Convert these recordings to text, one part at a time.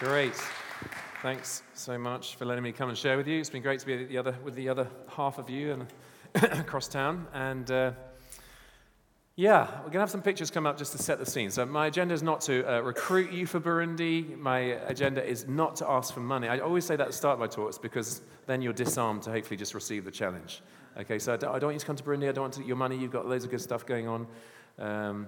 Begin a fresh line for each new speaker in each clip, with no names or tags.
Great. Thanks so much for letting me come and share with you. It's been great to be the other, with the other half of you and across town. And uh, yeah, we're going to have some pictures come up just to set the scene. So, my agenda is not to uh, recruit you for Burundi. My agenda is not to ask for money. I always say that at the start of my talks because then you're disarmed to hopefully just receive the challenge. Okay, so I don't, I don't want you to come to Burundi. I don't want to, your money. You've got loads of good stuff going on. Um,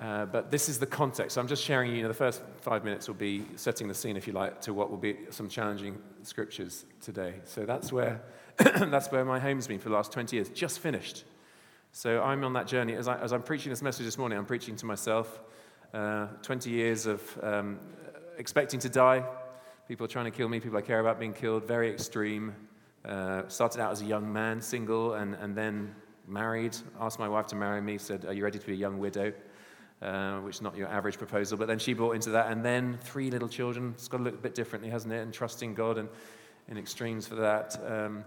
uh, but this is the context. So I'm just sharing you know, the first five minutes will be setting the scene, if you like, to what will be some challenging scriptures today. So that's where, that's where my home's been for the last 20 years, just finished. So I'm on that journey. As, I, as I'm preaching this message this morning, I'm preaching to myself. Uh, 20 years of um, expecting to die, people trying to kill me, people I care about being killed, very extreme. Uh, started out as a young man, single, and, and then married. Asked my wife to marry me, said, Are you ready to be a young widow? Uh, which is not your average proposal. But then she bought into that, and then three little children. It's got to look a bit differently, hasn't it? And trusting God and in extremes for that. Um,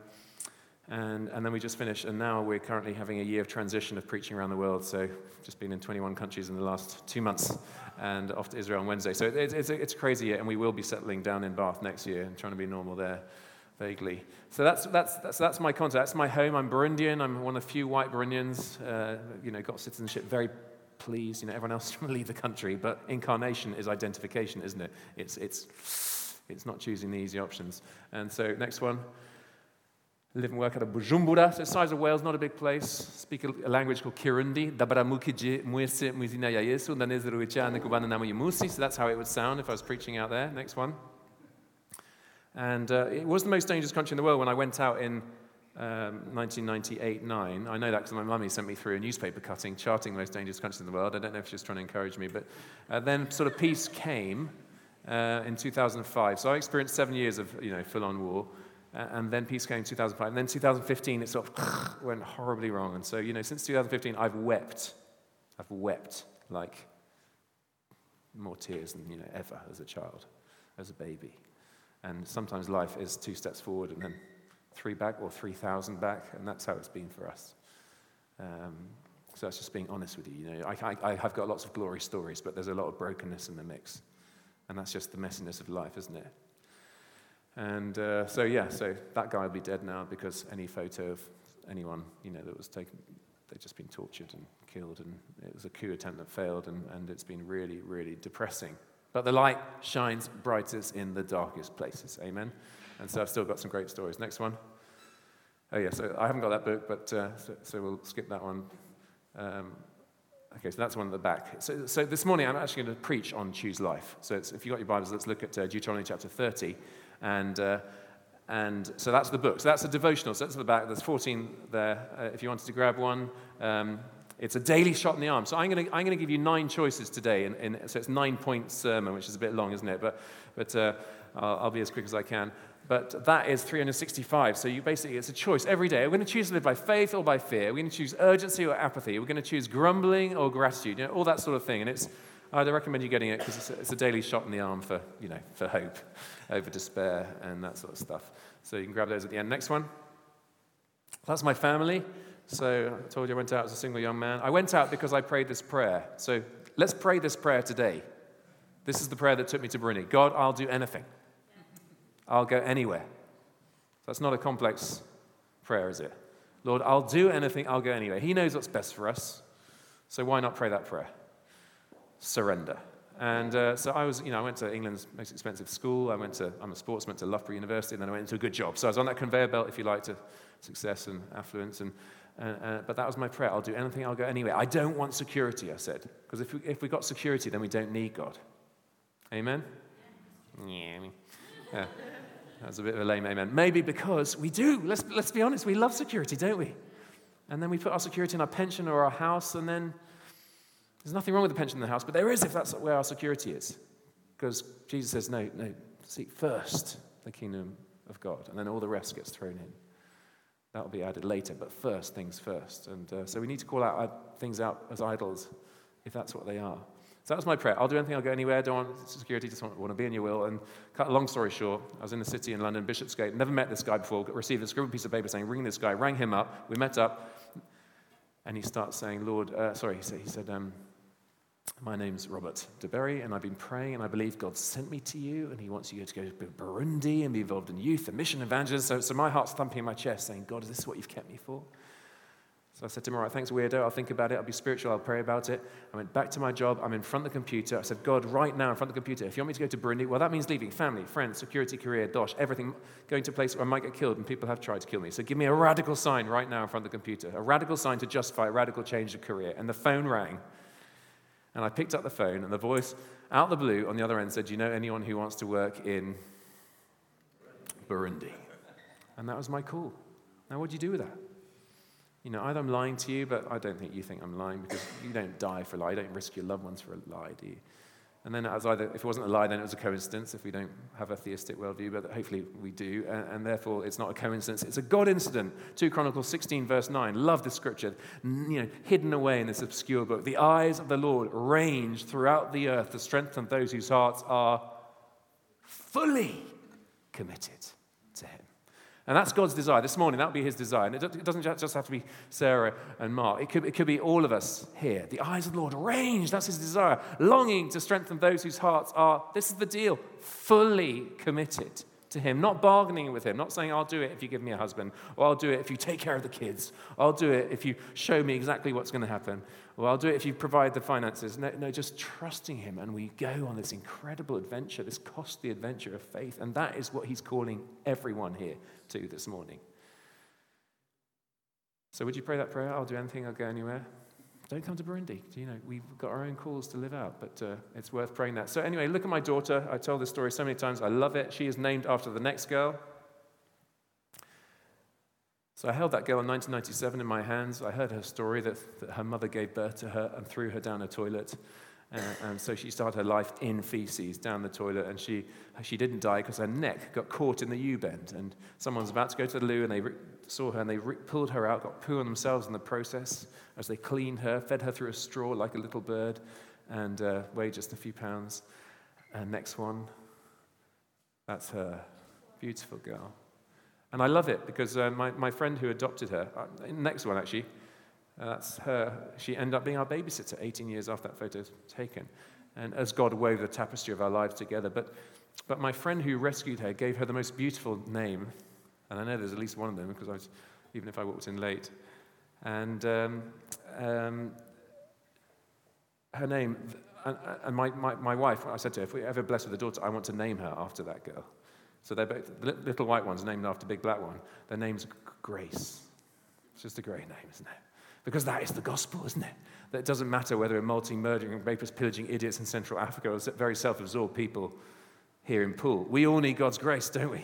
and, and then we just finished, and now we're currently having a year of transition of preaching around the world. So, just been in 21 countries in the last two months, and off to Israel on Wednesday. So, it, it's, it's a crazy year, and we will be settling down in Bath next year and trying to be normal there vaguely. So that's, that's, that's, that's my context. That's my home. I'm Burundian. I'm one of the few white Burundians. Uh, you know, got citizenship very please, you know, everyone else leave the country. But incarnation is identification, isn't it? It's, it's, it's not choosing the easy options. And so, next one. Live and work out of Bujumbura. So, size of Wales, not a big place. Speak a language called Kirundi. So, that's how it would sound if I was preaching out there. Next one. And uh, it was the most dangerous country in the world when I went out in um, 1998 9. I know that because my mummy sent me through a newspaper cutting charting the most dangerous countries in the world. I don't know if she was trying to encourage me, but uh, then sort of peace came uh, in 2005. So I experienced seven years of you know, full on war. Uh, and then peace came in 2005. And then 2015, it sort of went horribly wrong. And so, you know, since 2015, I've wept. I've wept like more tears than, you know, ever as a child, as a baby. And sometimes life is two steps forward and then three back or 3,000 back, and that's how it's been for us. Um, so that's just being honest with you. You know, I, I, I, have got lots of glory stories, but there's a lot of brokenness in the mix. And that's just the messiness of life, isn't it? And uh, so, yeah, so that guy will be dead now because any photo of anyone, you know, that was taken, they've just been tortured and killed. And it was a coup attempt that failed, and, and it's been really, really depressing. But the light shines brightest in the darkest places. Amen. And so I've still got some great stories. Next one. Oh, yeah, so I haven't got that book, but uh, so, so, we'll skip that one. Um, okay, so that's one at the back. So, so, this morning I'm actually going to preach on Choose Life. So if you've got your Bibles, let's look at uh, Deuteronomy chapter 30. And, uh, and so that's the book. So that's a devotional. So that's at the back. There's 14 there uh, if you wanted to grab one. Um, it's a daily shot in the arm. So I'm going to, I'm going to give you nine choices today. In, in, so it's nine point sermon, which is a bit long, isn't it? But, but uh, I'll, I'll, be as quick as I can but that is 365. So you basically, it's a choice every day. We're going to choose to live by faith or by fear. We're going to choose urgency or apathy. We're going to choose grumbling or gratitude, you know, all that sort of thing. And it's, I'd recommend you getting it because it's, it's, a daily shot in the arm for, you know, for hope over despair and that sort of stuff. So you can grab those at the end. Next one. That's my family. So I told you I went out as a single young man. I went out because I prayed this prayer. So let's pray this prayer today. This is the prayer that took me to Burundi. God, I'll do anything. I'll go anywhere. That's not a complex prayer, is it? Lord, I'll do anything, I'll go anywhere. He knows what's best for us. So why not pray that prayer? Surrender. And uh, so I was, you know, I went to England's most expensive school. I went to, I'm a sportsman to Loughborough University, and then I went into a good job. So I was on that conveyor belt, if you like, to success and affluence. And, uh, uh, but that was my prayer. I'll do anything, I'll go anywhere. I don't want security, I said. Because if we, if we got security, then we don't need God. Amen? Yeah. yeah. That's a bit of a lame amen. Maybe because we do. Let's, let's be honest, we love security, don't we? And then we put our security in our pension or our house, and then there's nothing wrong with the pension in the house, but there is if that's where our security is. Because Jesus says, no, no, seek first the kingdom of God, and then all the rest gets thrown in. That'll be added later, but first things first. And uh, so we need to call out things out as idols if that's what they are. So that was my prayer. I'll do anything, I'll go anywhere, don't want security, just want, want to be in your will. And cut a long story short, I was in the city in London, Bishopsgate, never met this guy before, received a scribbled piece of paper saying, ring this guy, rang him up, we met up, and he starts saying, Lord, uh, sorry, he said, he said um, My name's Robert DeBerry, and I've been praying, and I believe God sent me to you, and He wants you to go to Burundi and be involved in youth and mission evangelism. So, so my heart's thumping in my chest, saying, God, is this what you've kept me for? So I said to him, All right, thanks, weirdo. I'll think about it. I'll be spiritual. I'll pray about it. I went back to my job. I'm in front of the computer. I said, God, right now in front of the computer, if you want me to go to Burundi, well, that means leaving family, friends, security, career, dosh, everything, going to a place where I might get killed, and people have tried to kill me. So give me a radical sign right now in front of the computer, a radical sign to justify a radical change of career. And the phone rang. And I picked up the phone, and the voice out the blue on the other end said, Do you know anyone who wants to work in Burundi? And that was my call. Now, what do you do with that? You know, either I'm lying to you, but I don't think you think I'm lying because you don't die for a lie. You don't risk your loved ones for a lie, do you? And then as either, if it wasn't a lie, then it was a coincidence if we don't have a theistic worldview, but hopefully we do. And, and, therefore, it's not a coincidence. It's a God incident. 2 Chronicles 16, verse 9. Love the scripture. You know, hidden away in this obscure book. The eyes of the Lord range throughout the earth to strengthen those whose hearts are fully committed. And that's God's desire. This morning, that would be his desire. And it doesn't just have to be Sarah and Mark, it could, it could be all of us here. The eyes of the Lord range, that's his desire. Longing to strengthen those whose hearts are, this is the deal, fully committed to him, not bargaining with him, not saying, I'll do it if you give me a husband, or I'll do it if you take care of the kids, I'll do it if you show me exactly what's going to happen, or I'll do it if you provide the finances. No, no, just trusting him. And we go on this incredible adventure, this costly adventure of faith. And that is what he's calling everyone here to this morning. So, would you pray that prayer? I'll do anything, I'll go anywhere. Don't come to Burundi. You know, we've got our own calls to live out, but uh, it's worth praying that. So, anyway, look at my daughter. I told this story so many times. I love it. She is named after the next girl. So, I held that girl in 1997 in my hands. I heard her story that, that her mother gave birth to her and threw her down a toilet. Uh, and so she started her life in feces down the toilet, and she, she didn't die because her neck got caught in the U bend. And someone was about to go to the loo, and they re- saw her, and they re- pulled her out, got poo on themselves in the process as they cleaned her, fed her through a straw like a little bird, and uh, weighed just a few pounds. And next one, that's her. Beautiful girl. And I love it because uh, my, my friend who adopted her, uh, next one actually, that's her. She ended up being our babysitter 18 years after that photo was taken. And as God wove the tapestry of our lives together. But, but my friend who rescued her gave her the most beautiful name. And I know there's at least one of them because I was, even if I walked in late. And um, um, her name, and, my, my, my, wife, I said to her, if we ever bless with a daughter, I want to name her after that girl. So they're both, the little white one's named after big black one. Their name's Grace. It's just a great name, isn't it? Because that is the gospel, isn't it? That it doesn't matter whether we're multing, murdering, rapists, pillaging idiots in Central Africa or very self absorbed people here in Poole. We all need God's grace, don't we?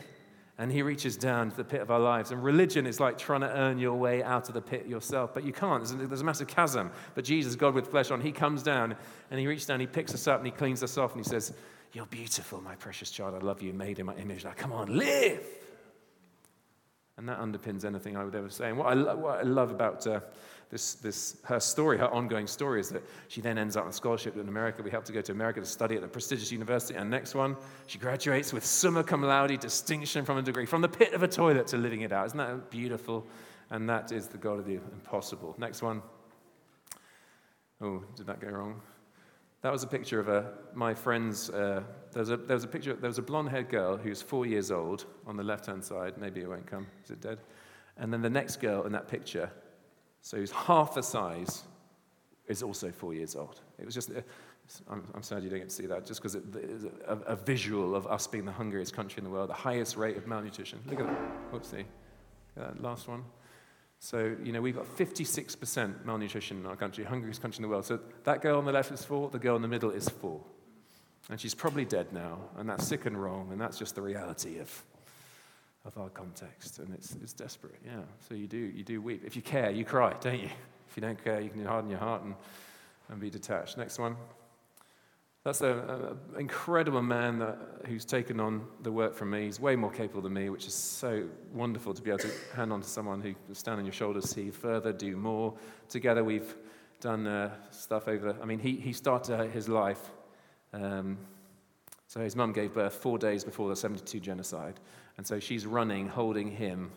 and he reaches down to the pit of our lives. And religion is like trying to earn your way out of the pit yourself, but you can't. There's a, there's a, massive chasm. But Jesus, God with flesh on, he comes down and he reaches down, he picks us up and he cleans us off and he says, You're beautiful, my precious child. I love you, made in my image. Like, come on, live. And that underpins anything I would ever say. And what I, lo- what I love about uh, this, this, her story, her ongoing story, is that she then ends up on a scholarship in America. We help to go to America to study at a prestigious university. And next one, she graduates with summa cum laude distinction from a degree, from the pit of a toilet to living it out. Isn't that beautiful? And that is the God of the impossible. Next one. Oh, did that go wrong? That was a picture of a, my friend's. Uh, there, was a, there was a picture. There was a blonde-haired girl who's four years old on the left-hand side. Maybe it won't come. Is it dead? And then the next girl in that picture so he's half the size, is also four years old. It was just, uh, I'm, I'm, sad you didn't get to see that, just because it is a, a, visual of us being the hungriest country in the world, the highest rate of malnutrition. Look at that. Whoopsie. That last one. So, you know, we've got 56% malnutrition in our country, hungriest country in the world. So that girl on the left is four, the girl in the middle is four. And she's probably dead now, and that's sick and wrong, and that's just the reality of of our context, and it's, it's desperate, yeah. So you do, you do weep. If you care, you cry, don't you? If you don't care, you can harden your heart and, and be detached. Next one. That's an incredible man that, who's taken on the work from me. He's way more capable than me, which is so wonderful to be able to hand on to someone who can stand on your shoulders, see further, do more. Together, we've done uh, stuff over. I mean, he, he started his life. Um, so his mum gave birth four days before the 72 genocide. And so she's running, holding him,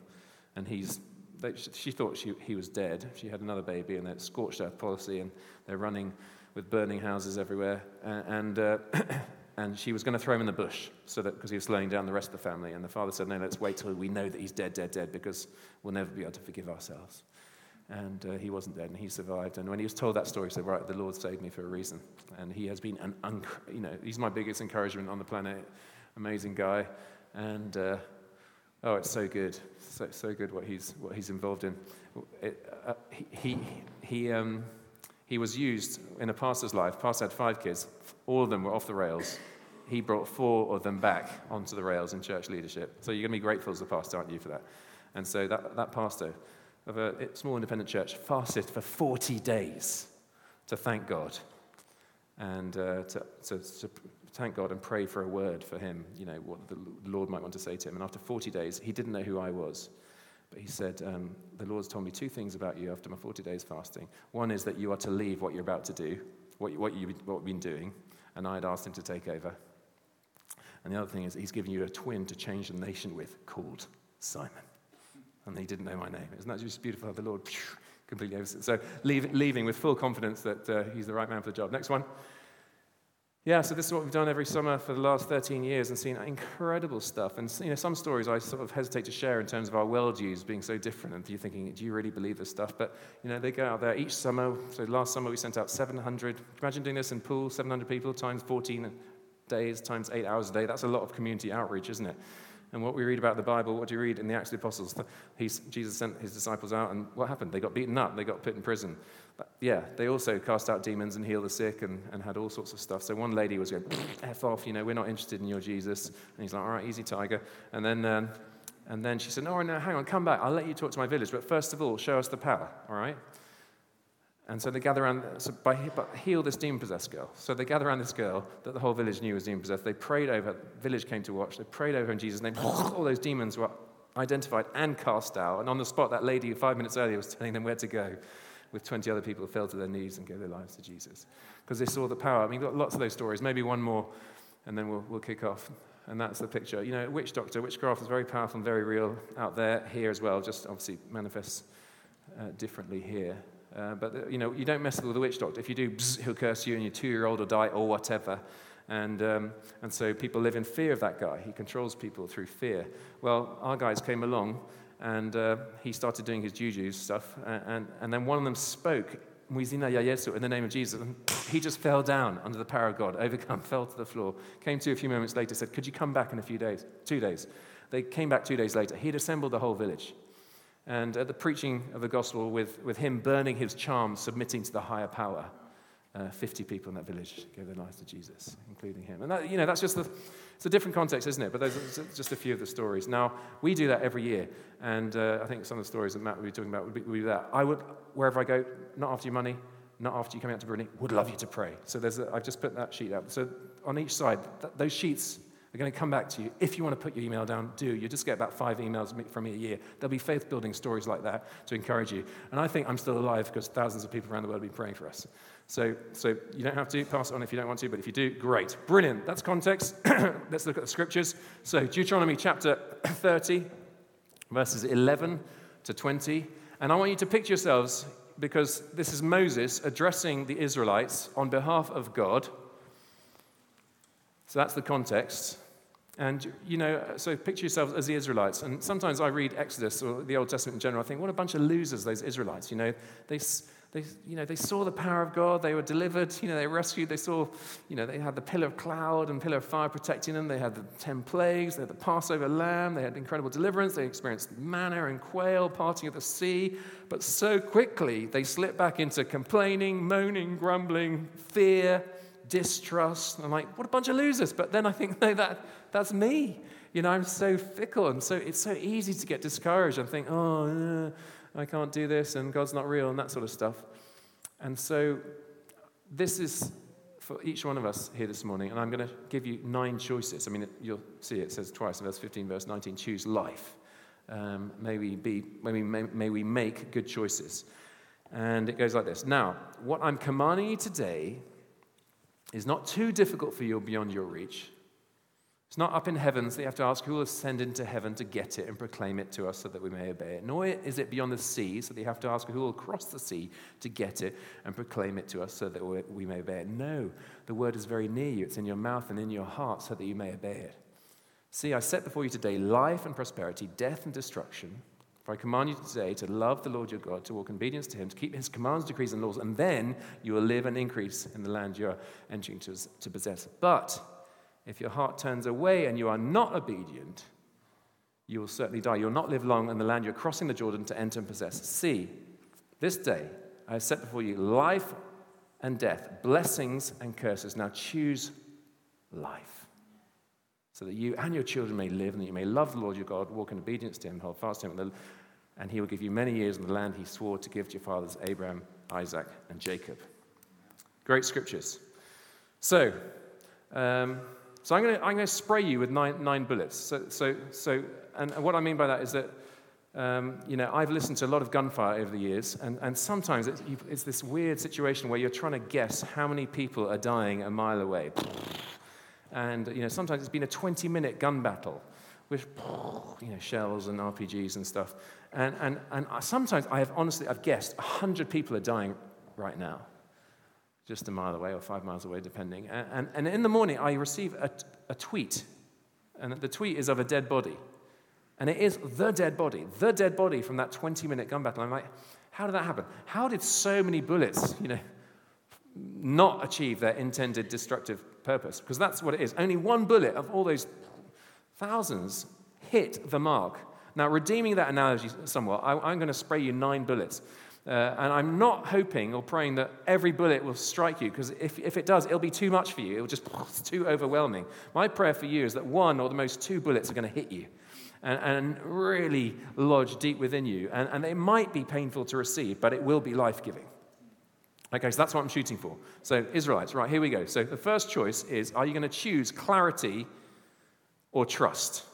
and he's, they, she thought she, he was dead. She had another baby, and it's scorched earth policy, and they're running with burning houses everywhere. And, uh, and she was going to throw him in the bush so that because he was slowing down the rest of the family. And the father said, No, let's wait till we know that he's dead, dead, dead, because we'll never be able to forgive ourselves. And uh, he wasn't dead, and he survived. And when he was told that story, he said, Right, the Lord saved me for a reason. And he has been an, un- you know, he's my biggest encouragement on the planet. Amazing guy. And uh, oh, it's so good. So, so good what he's, what he's involved in. It, uh, he, he, he, um, he was used in a pastor's life. Pastor had five kids, all of them were off the rails he brought four of them back onto the rails in church leadership. So you're going to be grateful as a pastor, aren't you, for that? And so that, that pastor of a small independent church fasted for 40 days to thank God and uh, to, to, to, thank God and pray for a word for him, you know, what the Lord might want to say to him. And after 40 days, he didn't know who I was. But he said, um, The Lord's told me two things about you after my 40 days fasting. One is that you are to leave what you're about to do, what, what, you, what you've been doing, and I had asked him to take over. And the other thing is, he's given you a twin to change the nation with called Simon. And he didn't know my name. Isn't that just beautiful the Lord completely oversees? So leave, leaving with full confidence that uh, he's the right man for the job. Next one. Yeah, so this is what we've done every summer for the last 13 years and seen incredible stuff. And you know, some stories I sort of hesitate to share in terms of our worldviews being so different. And you're thinking, do you really believe this stuff? But you know, they go out there each summer. So last summer we sent out 700. Imagine doing this in Poole, 700 people times 14 days times eight hours a day. That's a lot of community outreach, isn't it? And what we read about the Bible, what do you read in the Acts of the Apostles? He's, Jesus sent his disciples out, and what happened? They got beaten up, they got put in prison. But yeah, they also cast out demons and heal the sick and, and had all sorts of stuff. So one lady was going, F off, you know, we're not interested in your Jesus. And he's like, all right, easy, tiger. And then, um, and then she said, no, no, hang on, come back. I'll let you talk to my village. But first of all, show us the power, all right? And so they gather around, so by, by heal this demon possessed girl. So they gather around this girl that the whole village knew was demon possessed. They prayed over, the village came to watch. They prayed over in Jesus' name. All those demons were identified and cast out. And on the spot, that lady five minutes earlier was telling them where to go with 20 other people who fell to their knees and gave their lives to Jesus. Because they saw the power. I mean, got lots of those stories, maybe one more, and then we'll, we'll kick off. And that's the picture. You know, witch doctor, witchcraft is very powerful and very real out there, here as well, just obviously manifests uh, differently here. Uh, but, you know, you don't mess with the witch doctor. If you do, bzz, he'll curse you and your two-year-old will die or whatever. And, um, and so people live in fear of that guy. He controls people through fear. Well, our guys came along and uh, he started doing his juju stuff. And, and, and then one of them spoke, Muizina Yayesu, in the name of Jesus. And he just fell down under the power of God, overcome, fell to the floor. Came to a few moments later, said, Could you come back in a few days? Two days. They came back two days later. He'd assembled the whole village. And at the preaching of the gospel, with, with him burning his charms, submitting to the higher power, uh, 50 people in that village gave their lives to Jesus, including him. And that, you know, that's just the, it's a different context, isn't it? But those are just a few of the stories. Now, we do that every year. And uh, I think some of the stories that Matt would be talking about would be, would be that. I would, wherever I go, not after your money, not after you come out to Burundi, would love you to pray. So there's a, I've just put that sheet out. So on each side, th- those sheets they're going to come back to you. If you want to put your email down, do. You just get about five emails from me a year. There'll be faith building stories like that to encourage you. And I think I'm still alive because thousands of people around the world have been praying for us. So, so you don't have to pass it on if you don't want to, but if you do, great. Brilliant. That's context. Let's look at the scriptures. So, Deuteronomy chapter 30, verses 11 to 20. And I want you to picture yourselves, because this is Moses addressing the Israelites on behalf of God. So that's the context. And, you know, so picture yourselves as the Israelites. And sometimes I read Exodus or the Old Testament in general. I think, what a bunch of losers, those Israelites. You know, they, they, you know, they saw the power of God. They were delivered. You know, they were rescued. They saw, you know, they had the pillar of cloud and pillar of fire protecting them. They had the 10 plagues. They had the Passover lamb. They had incredible deliverance. They experienced manna and quail, parting of the sea. But so quickly, they slipped back into complaining, moaning, grumbling, fear distrust. And I'm like, what a bunch of losers. But then I think, no, that, that's me. You know, I'm so fickle. And so it's so easy to get discouraged and think, oh, I can't do this and God's not real and that sort of stuff. And so this is for each one of us here this morning. And I'm going to give you nine choices. I mean, you'll see it says twice in verse 15, verse 19 choose life. Um, may, we be, may, we, may, may we make good choices. And it goes like this Now, what I'm commanding you today is not too difficult for you beyond your reach. It's not up in heavens that you have to ask who will ascend into heaven to get it and proclaim it to us so that we may obey it. Nor is it beyond the sea, so you have to ask who will cross the sea to get it and proclaim it to us so that we may obey it. No, the word is very near you. It's in your mouth and in your heart so that you may obey it. See, I set before you today life and prosperity, death and destruction. For I command you today to love the Lord your God, to walk in obedience to him, to keep his commands, decrees, and laws, and then you will live and increase in the land you are entering to, to possess. But if your heart turns away and you are not obedient, you will certainly die. You will not live long in the land you're crossing the Jordan to enter and possess. See, this day I have set before you life and death, blessings and curses. Now choose life, so that you and your children may live and that you may love the Lord your God, walk in obedience to him, hold fast to him, and he will give you many years in the land he swore to give to your fathers, Abraham, Isaac, and Jacob. Great scriptures. So, um, so I'm going to, spray you with nine, nine bullets. So, so, so, and what I mean by that is that, um, you know, I've listened to a lot of gunfire over the years, and, and sometimes it's, it's this weird situation where you're trying to guess how many people are dying a mile away. And, you know, sometimes it's been a 20-minute gun battle with, you know, shells and RPGs and stuff. And, and, and sometimes I have honestly, I've guessed 100 people are dying right now just a mile away or five miles away, depending. And, and, and in the morning, I receive a, a tweet, and the tweet is of a dead body. And it is the dead body, the dead body from that 20 minute gun battle. I'm like, how did that happen? How did so many bullets, you know, not achieve their intended destructive purpose? Because that's what it is. Only one bullet of all those thousands hit the mark. Now, redeeming that analogy somewhat, I, I'm going to spray you nine bullets. Uh, and I'm not hoping or praying that every bullet will strike you, because if, if it does, it'll be too much for you. It'll just, it's too overwhelming. My prayer for you is that one or the most two bullets are going to hit you and, and really lodge deep within you. And, and it might be painful to receive, but it will be life giving. Okay, so that's what I'm shooting for. So, Israelites, right, here we go. So, the first choice is are you going to choose clarity or trust?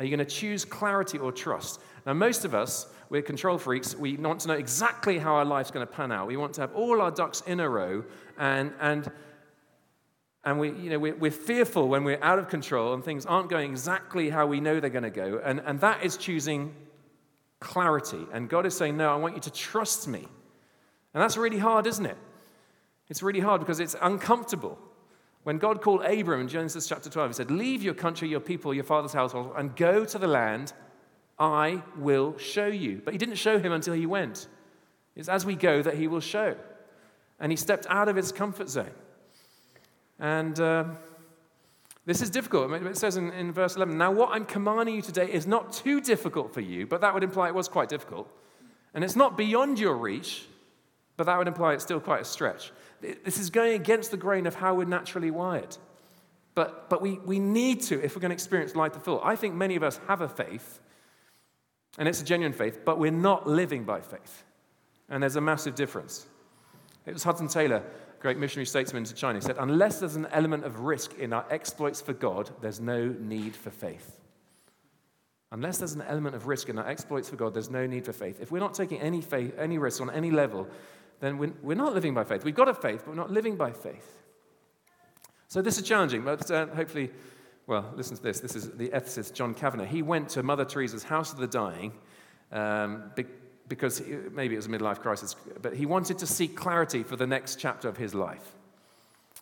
Are you going to choose clarity or trust? Now, most of us, we're control freaks. We want to know exactly how our life's going to pan out. We want to have all our ducks in a row, and, and, and we, you know, we're, we're fearful when we're out of control and things aren't going exactly how we know they're going to go. And, and that is choosing clarity. And God is saying, No, I want you to trust me. And that's really hard, isn't it? It's really hard because it's uncomfortable. When God called Abram in Genesis chapter 12, he said, Leave your country, your people, your father's household, and go to the land I will show you. But he didn't show him until he went. It's as we go that he will show. And he stepped out of his comfort zone. And uh, this is difficult. It says in, in verse 11 Now, what I'm commanding you today is not too difficult for you, but that would imply it was quite difficult. And it's not beyond your reach, but that would imply it's still quite a stretch. This is going against the grain of how we're naturally wired. But, but we, we need to if we're going to experience life to full. I think many of us have a faith and it's a genuine faith, but we're not living by faith. And there's a massive difference. It was Hudson Taylor, great missionary statesman to China, said, Unless there's an element of risk in our exploits for God, there's no need for faith. Unless there's an element of risk in our exploits for God, there's no need for faith. If we're not taking any, faith, any risk on any level, then we're, not living by faith. We've got a faith, but we're not living by faith. So this is challenging, but uh, hopefully well, listen to this. This is the ethicist John Kavanaugh. He went to Mother Teresa's House of the Dying um, because maybe it was a midlife crisis, but he wanted to seek clarity for the next chapter of his life.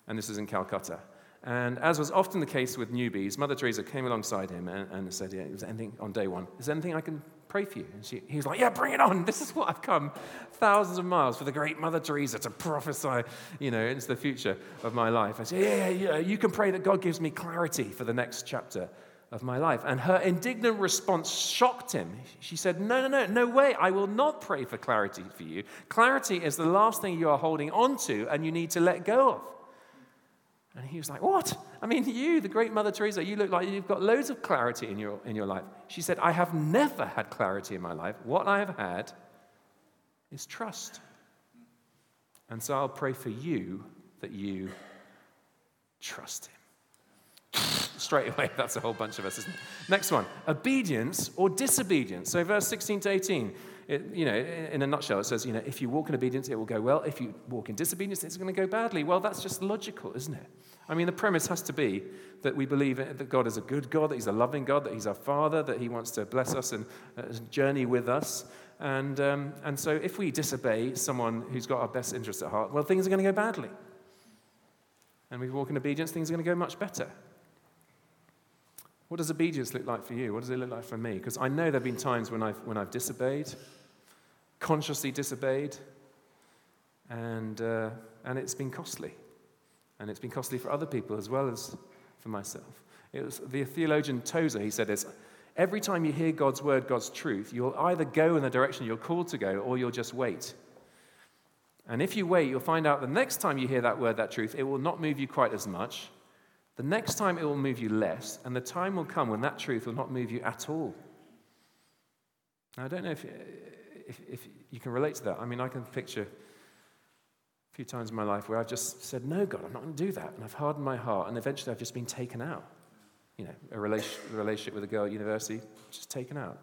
And this is in Calcutta. And as was often the case with newbies, Mother Teresa came alongside him and, and said, yeah, was anything on day one? Is there anything I can pray for you? And she, he was like, Yeah, bring it on. This is what I've come thousands of miles for the great Mother Teresa to prophesy, you know, into the future of my life. I said, Yeah, yeah, you can pray that God gives me clarity for the next chapter of my life. And her indignant response shocked him. She said, No, no, no, no way. I will not pray for clarity for you. Clarity is the last thing you are holding on to and you need to let go of. And he was like, What? I mean, you, the great Mother Teresa, you look like you've got loads of clarity in your, in your life. She said, I have never had clarity in my life. What I have had is trust. And so I'll pray for you that you trust him. Straight away, that's a whole bunch of us, isn't it? Next one obedience or disobedience. So, verse 16 to 18, it, you know, in a nutshell, it says, you know, if you walk in obedience, it will go well. If you walk in disobedience, it's going to go badly. Well, that's just logical, isn't it? I mean, the premise has to be that we believe that God is a good God, that He's a loving God, that He's our Father, that He wants to bless us and uh, journey with us. And, um, and so, if we disobey someone who's got our best interests at heart, well, things are going to go badly. And we walk in obedience, things are going to go much better. What does obedience look like for you? What does it look like for me? Because I know there have been times when I've, when I've disobeyed, consciously disobeyed, and, uh, and it's been costly. And it's been costly for other people as well as for myself. It was the theologian Tozer, he said this every time you hear God's word, God's truth, you'll either go in the direction you're called to go or you'll just wait. And if you wait, you'll find out the next time you hear that word, that truth, it will not move you quite as much. The next time it will move you less, and the time will come when that truth will not move you at all. Now, I don't know if, if, if you can relate to that. I mean, I can picture few times in my life where I've just said, No, God, I'm not going to do that. And I've hardened my heart, and eventually I've just been taken out. You know, a relationship with a girl at university, just taken out.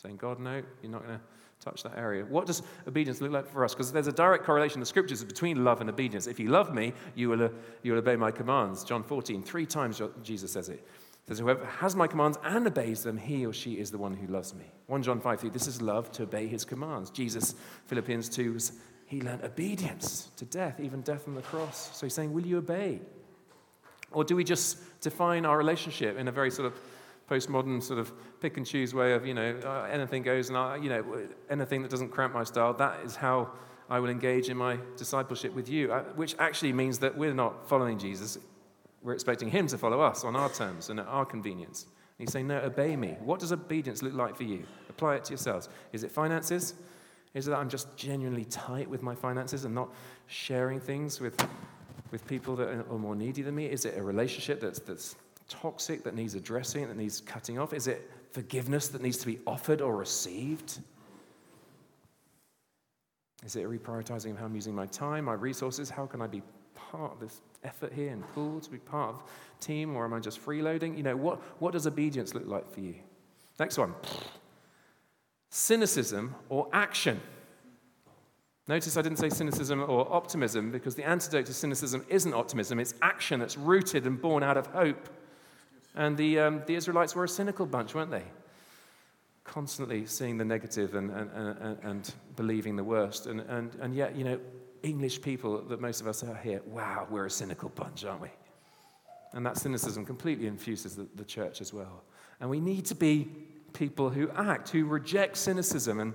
Saying, God, no, you're not going to touch that area. What does obedience look like for us? Because there's a direct correlation in the scriptures between love and obedience. If you love me, you will, uh, you will obey my commands. John 14, three times Jesus says it. Says, Whoever has my commands and obeys them, he or she is the one who loves me. 1 John 5, 3, this is love to obey his commands. Jesus, Philippians 2, was, he learned obedience to death, even death on the cross. So he's saying, Will you obey? Or do we just define our relationship in a very sort of postmodern sort of pick and choose way of, you know, uh, anything goes and, I, you know, anything that doesn't cramp my style, that is how I will engage in my discipleship with you, uh, which actually means that we're not following Jesus. We're expecting him to follow us on our terms and at our convenience. And he's saying, no, obey me. What does obedience look like for you? Apply it to yourselves. Is it finances? Is it that I'm just genuinely tight with my finances and not sharing things with, with people that are more needy than me? Is it a relationship that's, that's toxic that needs addressing, that needs cutting off? Is it forgiveness that needs to be offered or received? Is it a reprioritizing of how I'm using my time, my resources? How can I be part of this effort here and Poole to be part of team, or am I just freeloading? You know, what, what does obedience look like for you? Next one. Cynicism or action. Notice I didn't say cynicism or optimism because the antidote to cynicism isn't optimism, it's action that's rooted and born out of hope. And the, um, the Israelites were a cynical bunch, weren't they? Constantly seeing the negative and, and, and, and believing the worst. And, and, and yet, you know, English people that most of us are here, wow, we're a cynical bunch, aren't we? And that cynicism completely infuses the, the church as well. And we need to be people who act, who reject cynicism. And,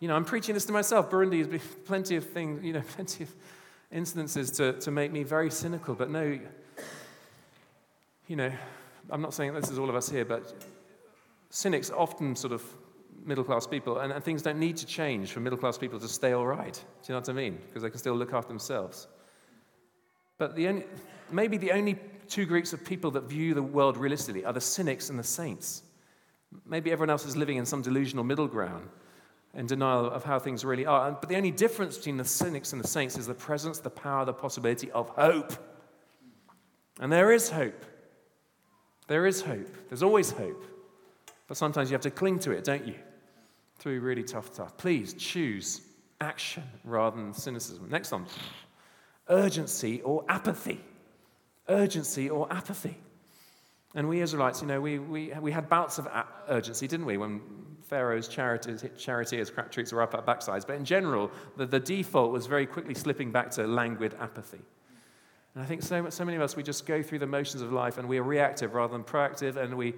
you know, I'm preaching this to myself. Burundi has been plenty of things, you know, plenty of instances to, to make me very cynical. But no, you know, I'm not saying this is all of us here, but cynics often sort of middle class people, and, and things don't need to change for middle class people to stay all right. Do you know what I mean? Because they can still look after themselves. But the only, maybe the only two groups of people that view the world realistically are the cynics and the saints. Maybe everyone else is living in some delusional middle ground in denial of how things really are. But the only difference between the cynics and the saints is the presence, the power, the possibility of hope. And there is hope. There is hope. There's always hope. But sometimes you have to cling to it, don't you? Through really tough stuff. Please choose action rather than cynicism. Next one urgency or apathy. Urgency or apathy. And we Israelites, you know, we, we, we had bouts of urgency, didn't we, when Pharaoh's charioteers, charioteers crap troops were up our backsides. But in general, the, the default was very quickly slipping back to languid apathy. And I think so, so many of us, we just go through the motions of life and we are reactive rather than proactive, and we,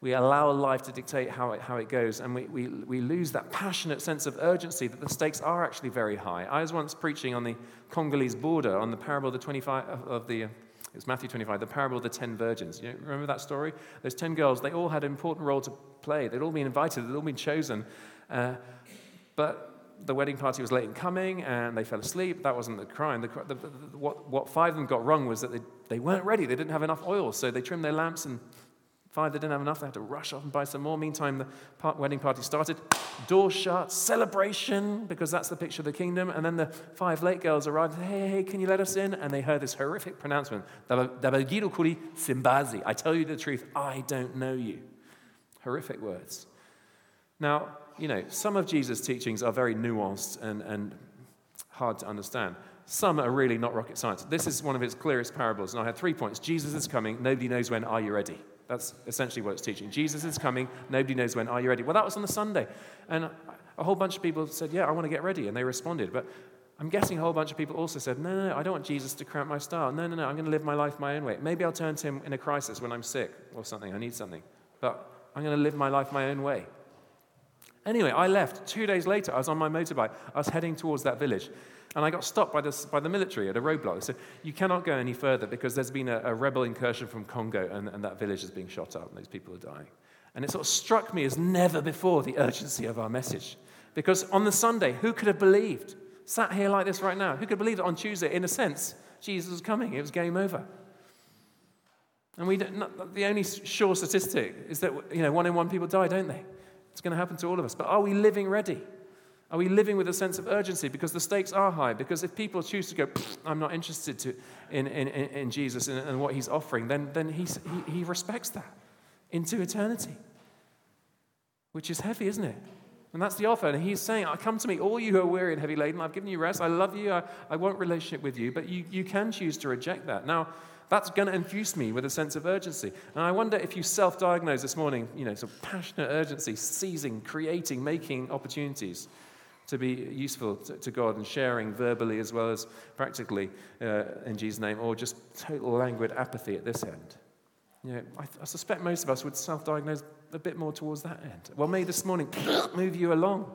we allow life to dictate how it, how it goes, and we, we, we lose that passionate sense of urgency that the stakes are actually very high. I was once preaching on the Congolese border on the parable of the 25 of the. Uh, It's Matthew 25, the parable of the ten virgins. You remember that story? Those ten girls, they all had an important role to play. They'd all been invited, they'd all been chosen. Uh, but the wedding party was late in coming and they fell asleep. That wasn't the crime. The, the, the, what, what five of them got wrong was that they, they weren't ready. They didn't have enough oil. So they trimmed their lamps and five, they didn't have enough. They had to rush off and buy some more. Meantime, the part, wedding party started. Door shut, celebration, because that's the picture of the kingdom. And then the five late girls arrived. Hey, hey, can you let us in? And they heard this horrific pronouncement. Kuri Simbazi. I tell you the truth, I don't know you. Horrific words. Now, you know, some of Jesus' teachings are very nuanced and, and hard to understand. some are really not rocket science. This is one of his clearest parables, and I had three points. Jesus is coming, nobody knows when, are you ready? That's essentially what it's teaching. Jesus is coming, nobody knows when, are you ready? Well, that was on the Sunday. And a whole bunch of people said, Yeah, I want to get ready, and they responded. But I'm guessing a whole bunch of people also said, No, no, no, I don't want Jesus to cramp my style. No, no, no, I'm going to live my life my own way. Maybe I'll turn to him in a crisis when I'm sick or something, I need something. But I'm going to live my life my own way. Anyway, I left. Two days later, I was on my motorbike. I was heading towards that village. And I got stopped by, this, by the military at a roadblock. They said, You cannot go any further because there's been a, a rebel incursion from Congo and, and that village is being shot up and those people are dying. And it sort of struck me as never before the urgency of our message. Because on the Sunday, who could have believed? Sat here like this right now, who could believe that on Tuesday, in a sense, Jesus was coming? It was game over. And we not, the only sure statistic is that you know, one in one people die, don't they? It's going to happen to all of us. But are we living ready? Are we living with a sense of urgency? Because the stakes are high. Because if people choose to go, I'm not interested to, in, in, in Jesus and, and, what he's offering, then, then he, he respects that into eternity, which is heavy, isn't it? And that's the offer. And he's saying, Come to me, all you who are weary and heavy laden. I've given you rest. I love you. I, I want relationship with you. But you, you can choose to reject that. Now, that's going to infuse me with a sense of urgency. And I wonder if you self diagnose this morning, you know, of passionate urgency, seizing, creating, making opportunities to be useful to, to, God and sharing verbally as well as practically uh, in Jesus' name, or just total languid apathy at this end. You know, I, I suspect most of us would self diagnose a bit more towards that end. Well, may this morning move you along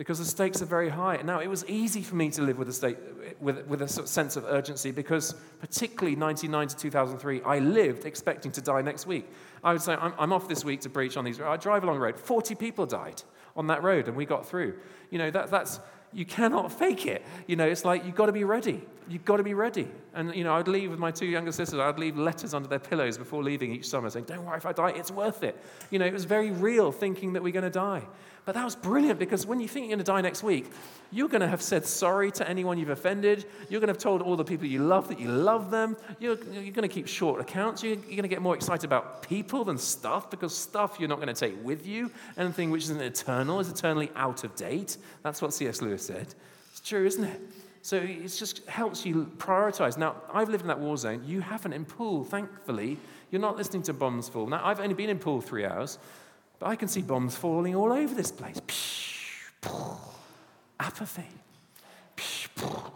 because the stakes are very high. Now, it was easy for me to live with a, state, with, with a sense of urgency because, particularly 1999 to 2003, I lived expecting to die next week. I would say, I'm, I'm off this week to preach on these. I drive along the road, 40 people died on that road, and we got through. You know, that, that's, you cannot fake it. You know, it's like you've got to be ready. You've got to be ready. And, you know, I'd leave with my two younger sisters, I'd leave letters under their pillows before leaving each summer saying, Don't worry if I die, it's worth it. You know, it was very real thinking that we're going to die. But that was brilliant because when you think you're going to die next week, you're going to have said sorry to anyone you've offended. You're going to have told all the people you love that you love them. You're, you're going to keep short accounts. You're, you're going to get more excited about people than stuff because stuff you're not going to take with you. Anything which isn't eternal is eternally out of date. That's what C.S. Lewis said. It's true, isn't it? So it just helps you prioritize. Now, I've lived in that war zone. You haven't in Poole, thankfully. You're not listening to bombs fall. Now, I've only been in Poole three hours. But I can see bombs falling all over this place. Apathy.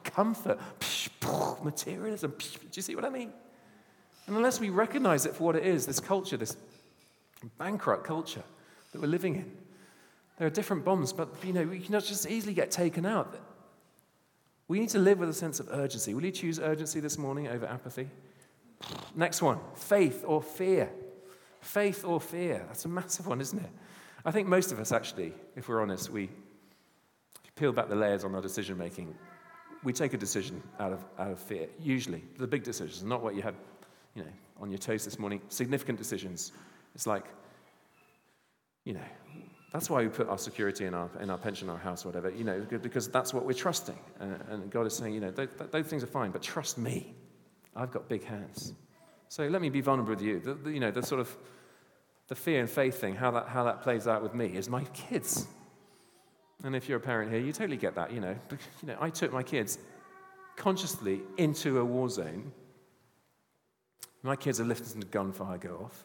Comfort. Materialism. Do you see what I mean? And unless we recognize it for what it is, this culture, this bankrupt culture that we're living in, there are different bombs, but you know, we cannot just easily get taken out. We need to live with a sense of urgency. Will you choose urgency this morning over apathy? Next one faith or fear. Faith or fear? That's a massive one, isn't it? I think most of us, actually, if we're honest, we peel back the layers on our decision making. We take a decision out of, out of fear, usually. The big decisions, not what you had you know, on your toast this morning. Significant decisions. It's like, you know, that's why we put our security in our, in our pension, our house, whatever, you know, because that's what we're trusting. And, and God is saying, you know, those, those things are fine, but trust me. I've got big hands. So let me be vulnerable with you. The, the, you know, the sort of the fear and faith thing, how that, how that plays out with me is my kids. And if you're a parent here, you totally get that. You know, you know, I took my kids consciously into a war zone. My kids are listening to gunfire go off.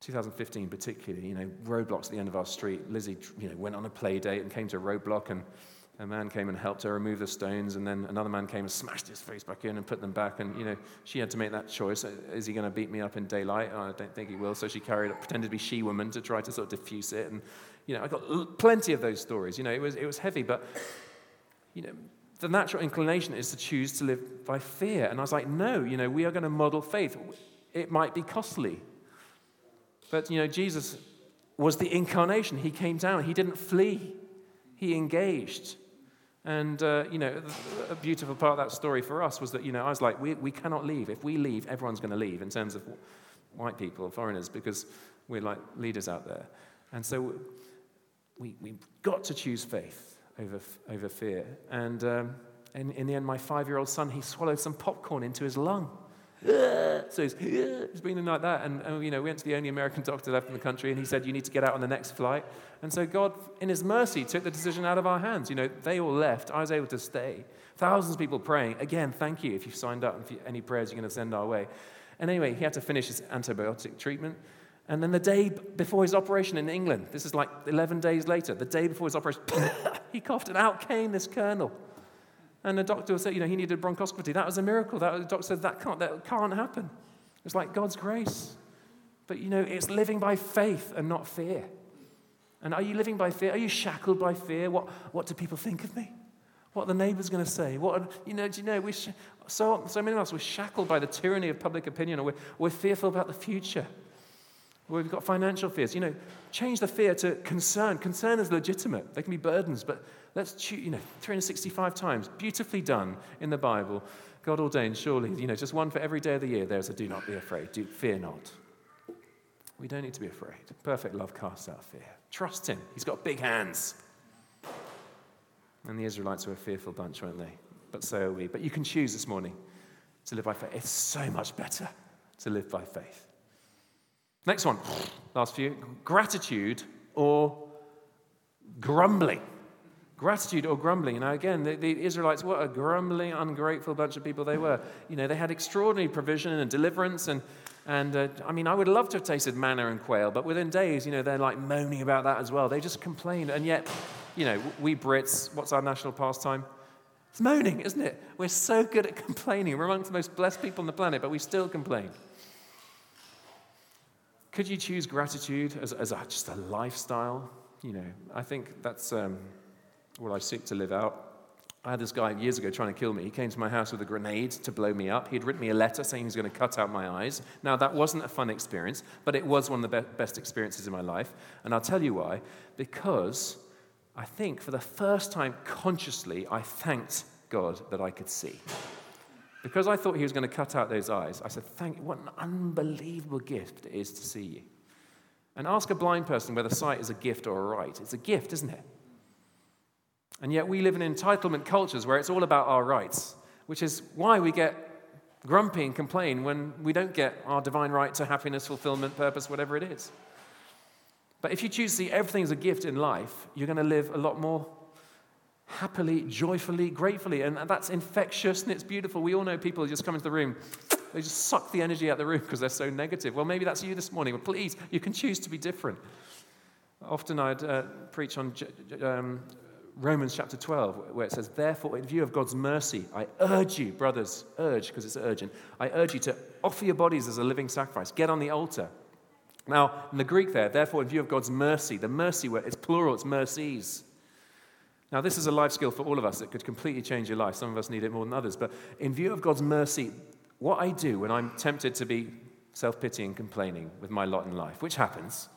2015 particularly, you know, roadblocks at the end of our street. Lizzie, you know, went on a play date and came to a roadblock and a man came and helped her remove the stones, and then another man came and smashed his face back in and put them back. And you know, she had to make that choice: is he going to beat me up in daylight? Oh, I don't think he will. So she carried, pretended to be she woman to try to sort of diffuse it. And you know, I got plenty of those stories. You know, it was it was heavy, but you know, the natural inclination is to choose to live by fear. And I was like, no, you know, we are going to model faith. It might be costly, but you know, Jesus was the incarnation. He came down. He didn't flee. He engaged. And, uh, you know, a beautiful part of that story for us was that, you know, I was like, we, we cannot leave. If we leave, everyone's going to leave in terms of white people, foreigners, because we're like leaders out there. And so we, we got to choose faith over, over fear. And um, in, in the end, my five year old son, he swallowed some popcorn into his lung. so he's, he's breathing like that. And, and, you know, we went to the only American doctor left in the country, and he said, You need to get out on the next flight. And so God, in his mercy, took the decision out of our hands. You know, they all left. I was able to stay. Thousands of people praying. Again, thank you if you've signed up and you, any prayers you're going to send our way. And anyway, he had to finish his antibiotic treatment. And then the day before his operation in England, this is like 11 days later, the day before his operation, he coughed and out came this kernel. And the doctor said, you know, he needed bronchoscopy. That was a miracle. That, the doctor said, that can't, that can't happen. It's like God's grace. But, you know, it's living by faith and not fear. And are you living by fear? Are you shackled by fear? What, what do people think of me? What are the neighbor's going to say? What, you know, do you know, we sh- so, so many of us, we're shackled by the tyranny of public opinion, or we're, we're fearful about the future. We've got financial fears. You know, change the fear to concern. Concern is legitimate. They can be burdens, but let's choose, you know, 365 times, beautifully done in the Bible. God ordained, surely, you know, just one for every day of the year, there's a do not be afraid, do, fear not. We don't need to be afraid. Perfect love casts out fear. Trust him. He's got big hands. And the Israelites were a fearful bunch, weren't they? But so are we. But you can choose this morning to live by faith. It's so much better to live by faith. Next one, last few gratitude or grumbling. Gratitude or grumbling. Now, again, the, the, Israelites, what a grumbling, ungrateful bunch of people they were. You know, they had extraordinary provision and deliverance. And, and uh, I mean, I would love to have tasted manna and quail, but within days, you know, they're like moaning about that as well. They just complain. And yet, you know, we Brits, what's our national pastime? It's moaning, isn't it? We're so good at complaining. We're amongst the most blessed people on the planet, but we still complain. Could you choose gratitude as, as a, just a lifestyle? You know, I think that's um, what I seek to live out. I had this guy years ago trying to kill me. He came to my house with a grenade to blow me up. He'd written me a letter saying he was going to cut out my eyes. Now, that wasn't a fun experience, but it was one of the be- best experiences in my life. And I'll tell you why. Because I think for the first time consciously, I thanked God that I could see. Because I thought he was going to cut out those eyes, I said, Thank you. What an unbelievable gift it is to see you. And ask a blind person whether sight is a gift or a right. It's a gift, isn't it? And yet we live in entitlement cultures where it's all about our rights, which is why we get grumpy and complain when we don't get our divine right to happiness, fulfillment, purpose, whatever it is. But if you choose to see everything as a gift in life, you're going to live a lot more happily, joyfully, gratefully. And that's infectious and it's beautiful. We all know people who just come into the room, they just suck the energy out of the room because they're so negative. Well, maybe that's you this morning. But please, you can choose to be different. Often I'd uh, preach on um, Romans chapter 12, where it says, Therefore, in view of God's mercy, I urge you, brothers, urge because it's urgent, I urge you to offer your bodies as a living sacrifice. Get on the altar. Now, in the Greek there, therefore, in view of God's mercy, the mercy word, it's plural, it's mercies. Now, this is a life skill for all of us. It could completely change your life. Some of us need it more than others. But in view of God's mercy, what I do when I'm tempted to be self pitying, complaining with my lot in life, which happens,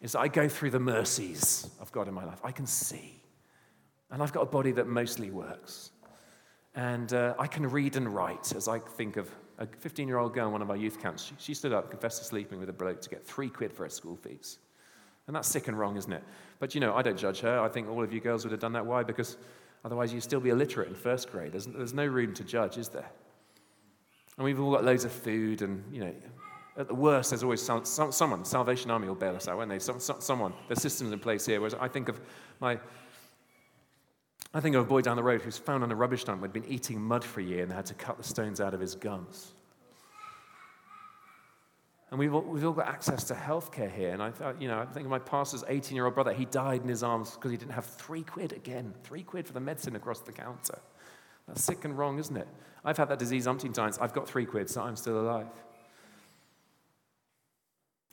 is I go through the mercies of God in my life. I can see. And I've got a body that mostly works. And uh, I can read and write as I think of a 15 year old girl in one of our youth camps. She, she stood up, confessed to sleeping with a bloke to get three quid for her school fees. And that's sick and wrong, isn't it? But you know, I don't judge her. I think all of you girls would have done that. Why? Because otherwise you'd still be illiterate in first grade. There's, there's no room to judge, is there? And we've all got loads of food, and you know, at the worst, there's always some, some, someone, Salvation Army will bail us out, won't they? Some, some, someone, there's systems in place here. Whereas I think of my, I think of a boy down the road who's found on a rubbish dump who'd been eating mud for a year and they had to cut the stones out of his gums. And we've all, we've all got access to healthcare here. And I thought, you know, I think of my pastor's 18 year old brother. He died in his arms because he didn't have three quid again, three quid for the medicine across the counter. That's sick and wrong, isn't it? I've had that disease umpteen times. I've got three quid, so I'm still alive.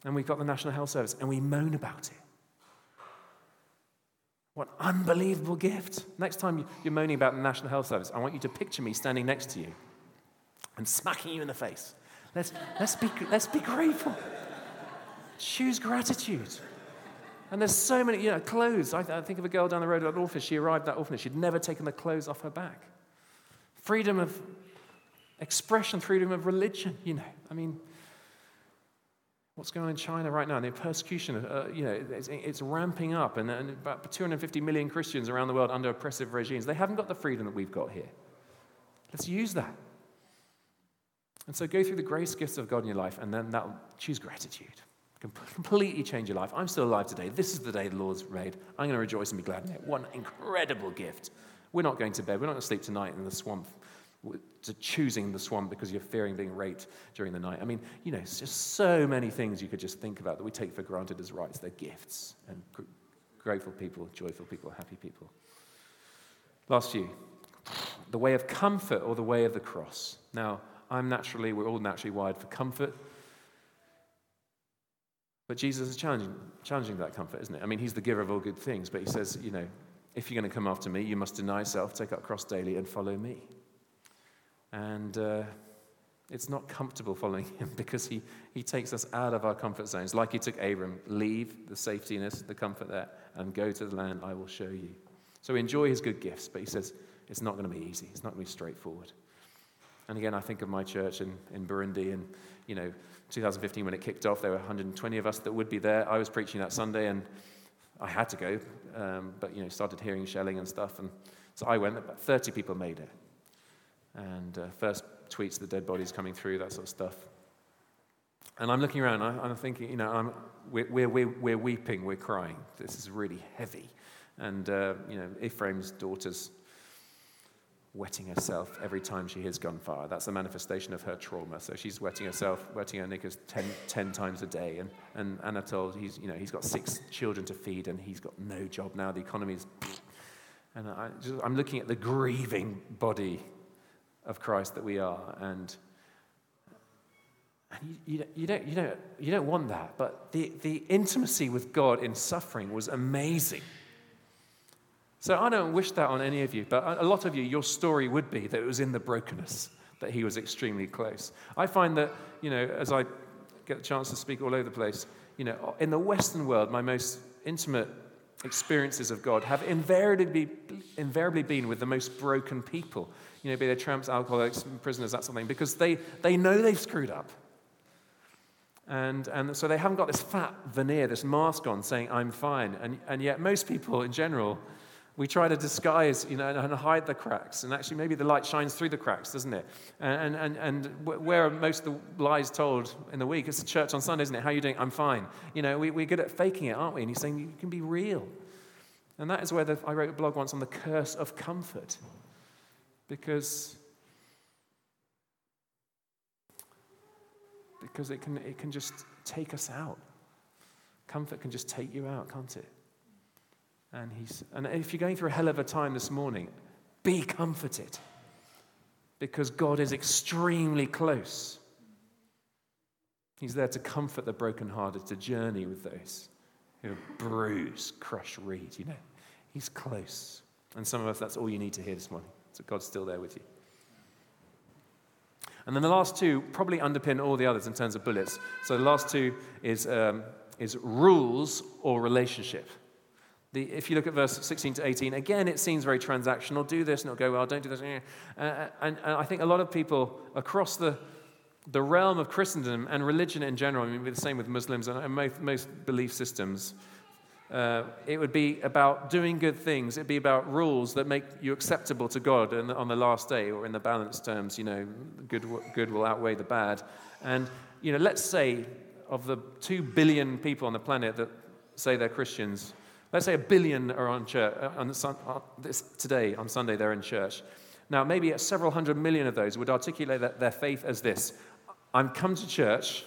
And we've got the National Health Service, and we moan about it. What unbelievable gift. Next time you're moaning about the National Health Service, I want you to picture me standing next to you and smacking you in the face. Let's, let's, be, let's be grateful. Choose gratitude. And there's so many, you know, clothes. I, I think of a girl down the road at an orphanage. She arrived at that orphanage. She'd never taken the clothes off her back. Freedom of expression, freedom of religion, you know. I mean, what's going on in China right now? And The persecution, uh, you know, it's, it's ramping up. And, and about 250 million Christians around the world under oppressive regimes. They haven't got the freedom that we've got here. Let's use that. And so go through the grace gifts of God in your life, and then that'll choose gratitude. Completely change your life. I'm still alive today. This is the day the Lord's made. I'm going to rejoice and be glad in it. An incredible gift. We're not going to bed. We're not going to sleep tonight in the swamp, to choosing the swamp because you're fearing being raped during the night. I mean, you know, it's just so many things you could just think about that we take for granted as rights. They're gifts. And gr- grateful people, joyful people, happy people. Last few the way of comfort or the way of the cross. Now, I'm naturally, we're all naturally wired for comfort. But Jesus is challenging, challenging that comfort, isn't it? I mean, he's the giver of all good things, but he says, you know, if you're going to come after me, you must deny self, take up cross daily, and follow me. And uh, it's not comfortable following him because he, he takes us out of our comfort zones, like he took Abram. Leave the safetiness, the comfort there, and go to the land I will show you. So we enjoy his good gifts, but he says it's not going to be easy. It's not going to be straightforward. And again, I think of my church in, in Burundi, and you know, 2015 when it kicked off, there were 120 of us that would be there. I was preaching that Sunday, and I had to go, um, but you know, started hearing shelling and stuff, and so I went. About 30 people made it, and uh, first tweets the dead bodies coming through, that sort of stuff. And I'm looking around, I'm thinking, you know, I'm, we're, we're, we're weeping, we're crying. This is really heavy. And, uh, you know, Ephraim's daughter's wetting herself every time she hears gunfire. That's a manifestation of her trauma. So she's wetting herself, wetting her knickers 10, 10 times a day. And, and Anatole, he's, you know, he's got six children to feed and he's got no job now. The economy's. And I just, I'm looking at the grieving body of Christ that we are. And, and you, you, you, don't, you, don't, you don't want that. But the, the intimacy with God in suffering was amazing. So I don't wish that on any of you, but a lot of you, your story would be that it was in the brokenness that he was extremely close. I find that, you know, as I get the chance to speak all over the place, you know, in the Western world, my most intimate experiences of God have invariably, invariably been with the most broken people. You know, be they tramps, alcoholics, prisoners, that sort of thing, because they, they know they've screwed up. And, and so they haven't got this fat veneer, this mask on saying, I'm fine. And, and yet, most people in general, we try to disguise, you know, and hide the cracks. And actually, maybe the light shines through the cracks, doesn't it? And, and, and where are most of the lies told in the week? It's church on Sunday, isn't it? How are you doing? I'm fine. You know, we, we're good at faking it, aren't we? And he's saying you can be real. And that is where the, I wrote a blog once on the curse of comfort. Because, because it, can, it can just take us out. Comfort can just take you out, can't it? And, he's, and if you're going through a hell of a time this morning, be comforted because God is extremely close. He's there to comfort the brokenhearted, to journey with those who are bruised, crushed reed, you know. He's close. And some of us, that's all you need to hear this morning. So God's still there with you. And then the last two probably underpin all the others in terms of bullets. So the last two is, um, is rules or relationship. The, if you look at verse 16 to 18, again, it seems very transactional. Do this, not go well. Don't do this. Uh, and, and I think a lot of people across the, the realm of Christendom and religion in general, I mean, the same with Muslims and most, most belief systems, uh, it would be about doing good things. It'd be about rules that make you acceptable to God on the last day, or in the balance terms, you know, good, good will outweigh the bad. And, you know, let's say of the two billion people on the planet that say they're Christians, Let's say a billion are on church uh, on uh, this, today, on Sunday, they're in church. Now, maybe several hundred million of those would articulate their faith as this I'm come to church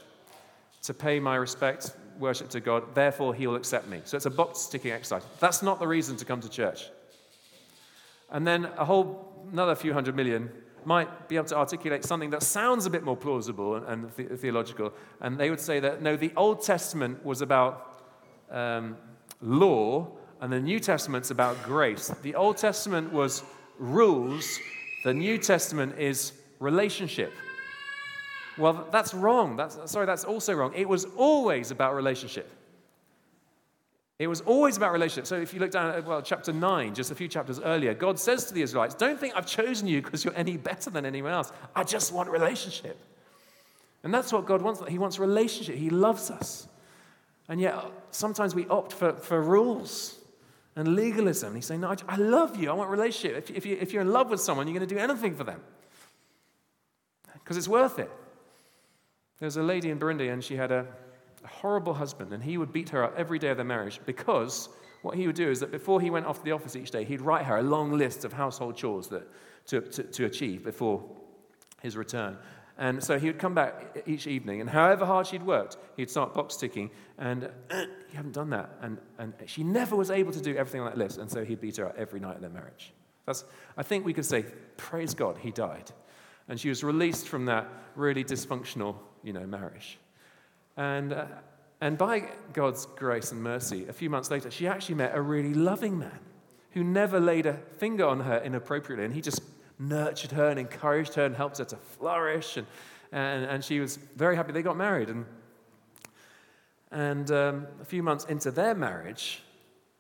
to pay my respect, worship to God, therefore he will accept me. So it's a box ticking exercise. That's not the reason to come to church. And then a whole another few hundred million might be able to articulate something that sounds a bit more plausible and, and theological. And they would say that no, the Old Testament was about um, law, and the New Testament's about grace. The Old Testament was rules, the New Testament is relationship. Well, that's wrong. That's, sorry, that's also wrong. It was always about relationship. It was always about relationship. So if you look down at well, chapter 9, just a few chapters earlier, God says to the Israelites, Don't think I've chosen you because you're any better than anyone else. I just want relationship. And that's what God wants. He wants relationship. He loves us. And yet, sometimes we opt for, for rules and legalism. He's saying, No, I, I love you. I want relationship. If, if, you, if you're in love with someone, you're going to do anything for them because it's worth it. There's a lady in Burundi, and she had a, a horrible husband, and he would beat her up every day of their marriage because what he would do is that before he went off to the office each day, he'd write her a long list of household chores that, to, to, to achieve before his return. And so he would come back each evening, and however hard she'd worked, he'd start box ticking, and you haven't done that. And, and she never was able to do everything on that list, and so he'd beat her up every night of their marriage. That's, I think we could say, praise God, he died. And she was released from that really dysfunctional you know, marriage. And, uh, and by God's grace and mercy, a few months later, she actually met a really loving man who never laid a finger on her inappropriately. And he just nurtured her and encouraged her and helped her to flourish. And, and, and she was very happy they got married. And, and um, a few months into their marriage,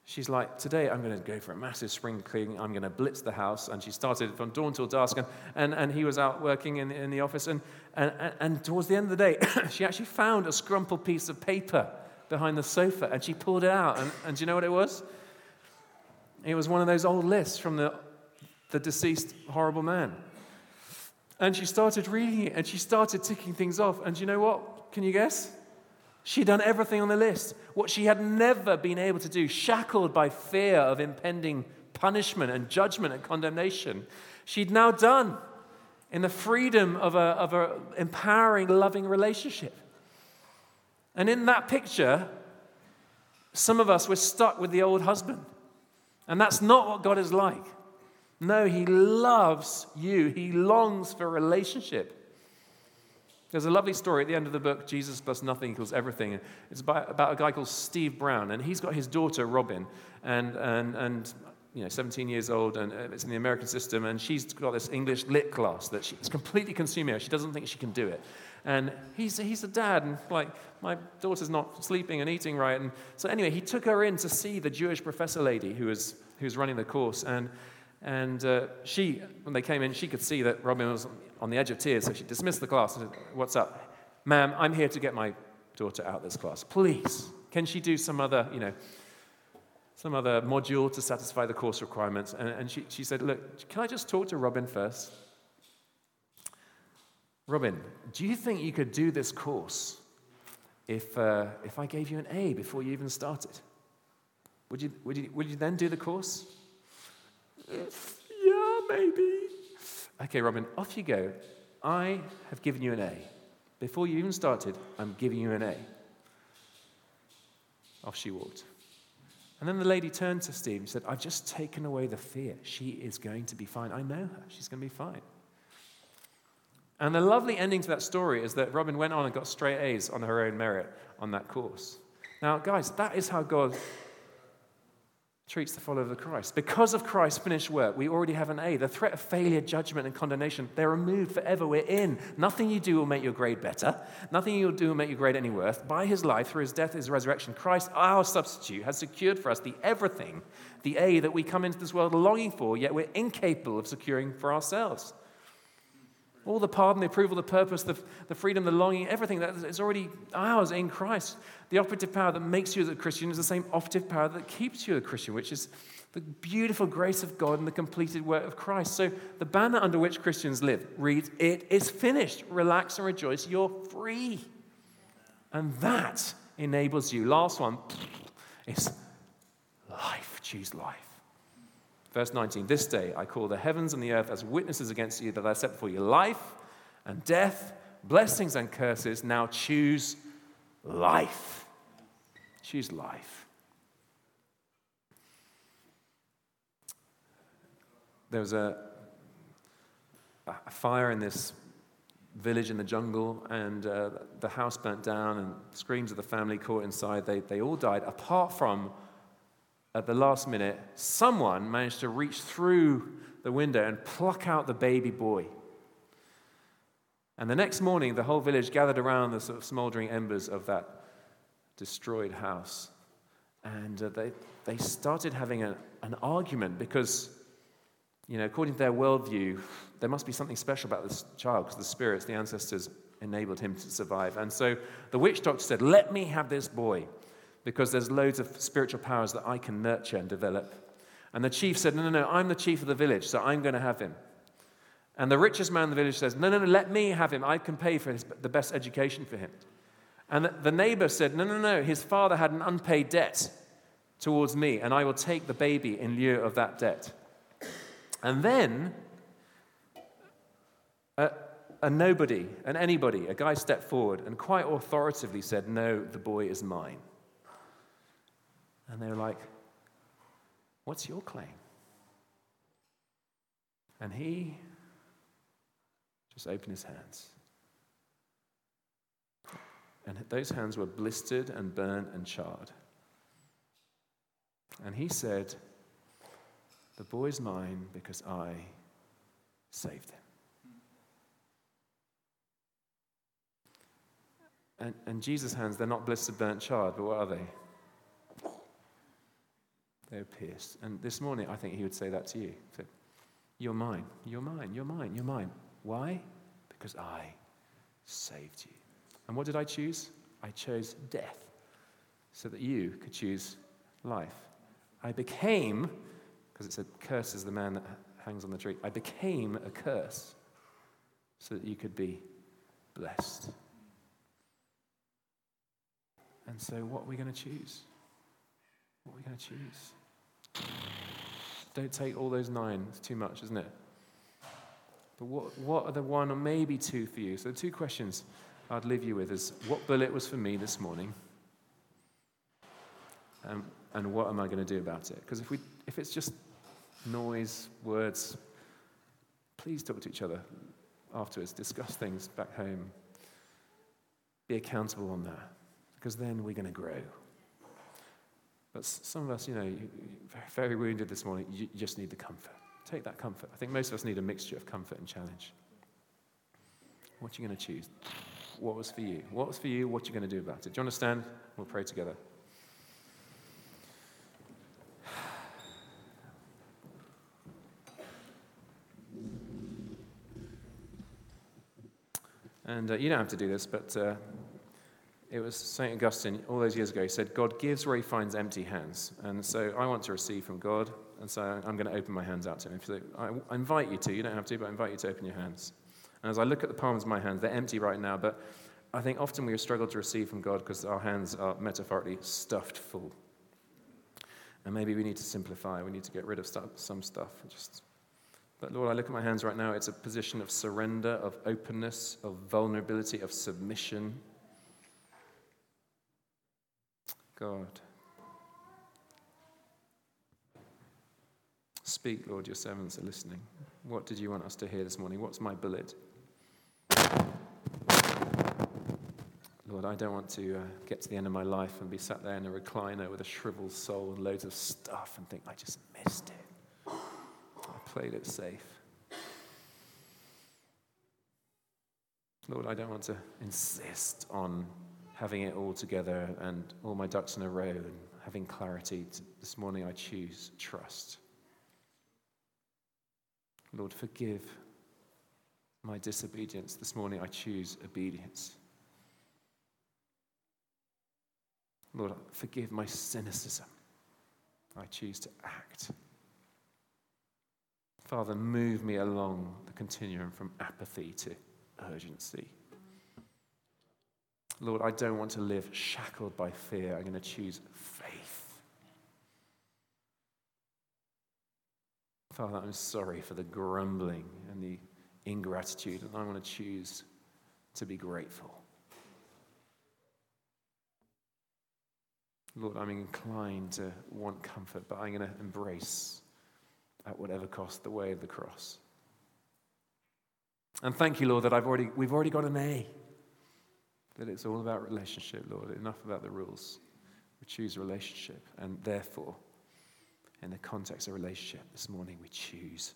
she's like, Today I'm going to go for a massive spring cleaning. I'm going to blitz the house. And she started from dawn till dusk. And, and, and he was out working in, in the office. And, and, and towards the end of the day, she actually found a scrumpled piece of paper behind the sofa. And she pulled it out. And, and do you know what it was? It was one of those old lists from the, the deceased horrible man. And she started reading it and she started ticking things off. And you know what? Can you guess? She'd done everything on the list, what she had never been able to do, shackled by fear of impending punishment and judgment and condemnation. She'd now done in the freedom of an of a empowering, loving relationship. And in that picture, some of us were stuck with the old husband. And that's not what God is like. No, He loves you, He longs for relationship. There's a lovely story at the end of the book, Jesus plus nothing equals everything. It's about, a guy called Steve Brown, and he's got his daughter, Robin, and, and, and you know, 17 years old, and uh, it's in the American system, and she's got this English lit class that she's completely consuming her. She doesn't think she can do it. And he's, he's a dad, and like, my daughter's not sleeping and eating right. And so, anyway, he took her in to see the Jewish professor lady who was, who was running the course. And, and uh, she, when they came in, she could see that Robin was on the edge of tears, so she dismissed the class and said, What's up? Ma'am, I'm here to get my daughter out of this class. Please, can she do some other, you know, some other module to satisfy the course requirements? And, and she, she said, Look, can I just talk to Robin first? Robin, do you think you could do this course if, uh, if I gave you an A before you even started? Would you, would, you, would you then do the course? Yeah, maybe. Okay, Robin, off you go. I have given you an A. Before you even started, I'm giving you an A. Off she walked. And then the lady turned to Steve and said, I've just taken away the fear. She is going to be fine. I know her. She's going to be fine. And the lovely ending to that story is that Robin went on and got straight A's on her own merit on that course. Now, guys, that is how God treats the follower of Christ. Because of Christ's finished work, we already have an A. The threat of failure, judgment, and condemnation, they're removed forever. We're in. Nothing you do will make your grade better. Nothing you'll do will make your grade any worse. By his life, through his death, his resurrection, Christ, our substitute, has secured for us the everything, the A that we come into this world longing for, yet we're incapable of securing for ourselves. All the pardon, the approval, the purpose, the, the freedom, the longing, everything that is already ours in Christ. The operative power that makes you a Christian is the same operative power that keeps you a Christian, which is the beautiful grace of God and the completed work of Christ. So the banner under which Christians live reads, It is finished. Relax and rejoice. You're free. And that enables you. Last one is life. Choose life. Verse 19 This day I call the heavens and the earth as witnesses against you that I set before you life and death, blessings and curses. Now choose life. Choose life. There was a, a fire in this village in the jungle, and uh, the house burnt down, and screams of the family caught inside. They, they all died, apart from at the last minute, someone managed to reach through the window and pluck out the baby boy. And the next morning, the whole village gathered around the sort of smoldering embers of that destroyed house. And uh, they, they started having a, an argument because, you know, according to their worldview, there must be something special about this child because the spirits, the ancestors, enabled him to survive. And so the witch doctor said, Let me have this boy because there's loads of spiritual powers that I can nurture and develop. And the chief said, No, no, no, I'm the chief of the village, so I'm going to have him. And the richest man in the village says, No, no, no, let me have him. I can pay for his, the best education for him. And the, neighbor said, No, no, no, his father had an unpaid debt. towards me, and I will take the baby in lieu of that debt. And then a, a nobody, an anybody, a guy stepped forward and quite authoritatively said, No, the boy is mine. And they were like, What's your claim? And he just opened his hands. And those hands were blistered and burnt and charred. And he said, The boy's mine because I saved him. And, and Jesus' hands, they're not blistered, burnt, charred, but what are they? They're pierced. And this morning, I think he would say that to you. Say, you're mine, you're mine, you're mine, you're mine. Why? Because I saved you. And what did I choose? I chose death so that you could choose life. I became, because it said, curse is the man that hangs on the tree. I became a curse so that you could be blessed. And so, what are we going to choose? What are we going to choose? Don't take all those nine, it's too much, isn't it? But what, what are the one or maybe two for you? So, the two questions I'd leave you with is what bullet was for me this morning? Um, and what am I going to do about it? Because if, we, if it's just noise, words, please talk to each other afterwards, discuss things back home, be accountable on that, because then we're going to grow. But some of us, you know, very wounded this morning, you just need the comfort. Take that comfort. I think most of us need a mixture of comfort and challenge. What are you going to choose? What was for you? What was for you? What are you going to do about it? Do you understand? We'll pray together. And uh, you don't have to do this, but uh, it was St. Augustine all those years ago. He said, God gives where he finds empty hands. And so I want to receive from God, and so I'm going to open my hands out to him. So I, I invite you to, you don't have to, but I invite you to open your hands. And as I look at the palms of my hands, they're empty right now, but I think often we struggle to receive from God because our hands are metaphorically stuffed full. And maybe we need to simplify, we need to get rid of some stuff. Just but Lord, I look at my hands right now, it's a position of surrender, of openness, of vulnerability, of submission. God. Speak, Lord, your servants are listening. What did you want us to hear this morning? What's my bullet? Lord, I don't want to uh, get to the end of my life and be sat there in a recliner with a shriveled soul and loads of stuff and think, I just missed it. I played it safe. Lord, I don't want to insist on having it all together and all my ducks in a row and having clarity. This morning I choose trust. Lord, forgive my disobedience. This morning I choose obedience. Lord, forgive my cynicism. I choose to act. Father, move me along the continuum from apathy to urgency. Lord, I don't want to live shackled by fear. I'm going to choose faith. Father, I'm sorry for the grumbling and the ingratitude, and I want to choose to be grateful. Lord, I'm inclined to want comfort, but I'm going to embrace, at whatever cost, the way of the cross. And thank you, Lord, that I've already, we've already got an A that it's all about relationship, Lord, enough about the rules. We choose relationship, and therefore, in the context of relationship this morning, we choose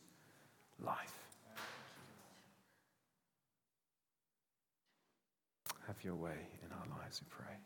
life. Have your way in our lives, we pray.